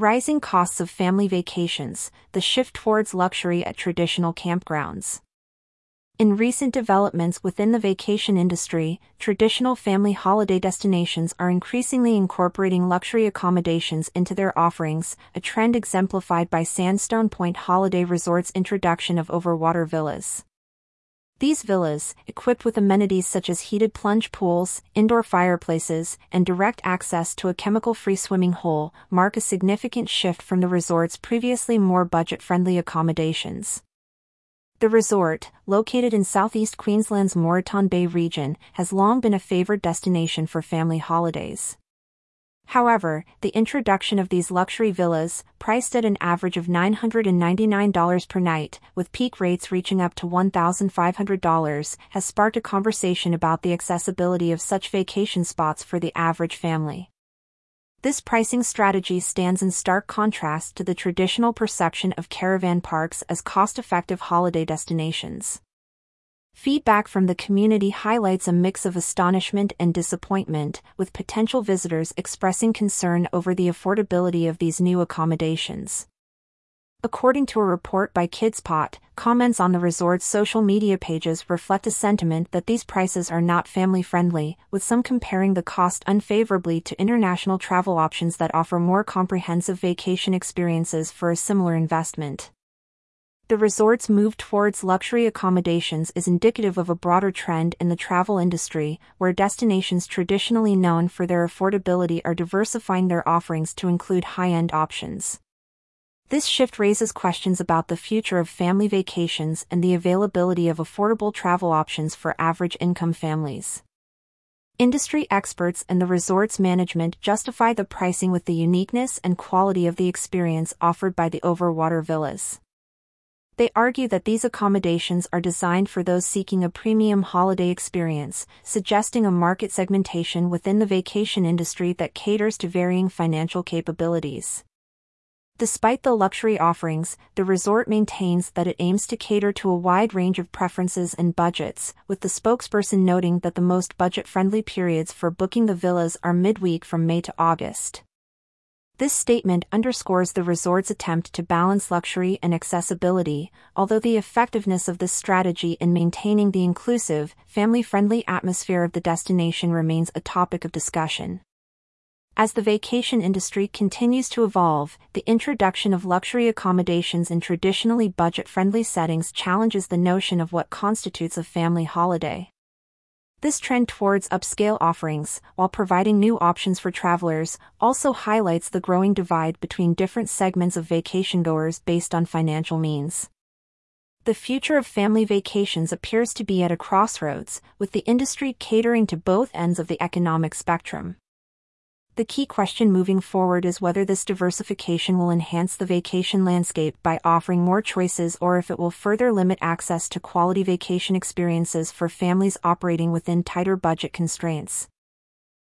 Rising costs of family vacations, the shift towards luxury at traditional campgrounds. In recent developments within the vacation industry, traditional family holiday destinations are increasingly incorporating luxury accommodations into their offerings, a trend exemplified by Sandstone Point Holiday Resort's introduction of overwater villas. These villas, equipped with amenities such as heated plunge pools, indoor fireplaces, and direct access to a chemical-free swimming hole, mark a significant shift from the resort's previously more budget-friendly accommodations. The resort, located in southeast Queensland's Moreton Bay region, has long been a favored destination for family holidays. However, the introduction of these luxury villas, priced at an average of $999 per night, with peak rates reaching up to $1,500, has sparked a conversation about the accessibility of such vacation spots for the average family. This pricing strategy stands in stark contrast to the traditional perception of caravan parks as cost effective holiday destinations. Feedback from the community highlights a mix of astonishment and disappointment, with potential visitors expressing concern over the affordability of these new accommodations. According to a report by KidSpot, comments on the resort's social media pages reflect a sentiment that these prices are not family friendly, with some comparing the cost unfavorably to international travel options that offer more comprehensive vacation experiences for a similar investment. The resort's move towards luxury accommodations is indicative of a broader trend in the travel industry, where destinations traditionally known for their affordability are diversifying their offerings to include high end options. This shift raises questions about the future of family vacations and the availability of affordable travel options for average income families. Industry experts and the resort's management justify the pricing with the uniqueness and quality of the experience offered by the overwater villas. They argue that these accommodations are designed for those seeking a premium holiday experience, suggesting a market segmentation within the vacation industry that caters to varying financial capabilities. Despite the luxury offerings, the resort maintains that it aims to cater to a wide range of preferences and budgets, with the spokesperson noting that the most budget friendly periods for booking the villas are midweek from May to August. This statement underscores the resort's attempt to balance luxury and accessibility, although the effectiveness of this strategy in maintaining the inclusive, family friendly atmosphere of the destination remains a topic of discussion. As the vacation industry continues to evolve, the introduction of luxury accommodations in traditionally budget friendly settings challenges the notion of what constitutes a family holiday. This trend towards upscale offerings, while providing new options for travelers, also highlights the growing divide between different segments of vacation goers based on financial means. The future of family vacations appears to be at a crossroads, with the industry catering to both ends of the economic spectrum. The key question moving forward is whether this diversification will enhance the vacation landscape by offering more choices or if it will further limit access to quality vacation experiences for families operating within tighter budget constraints.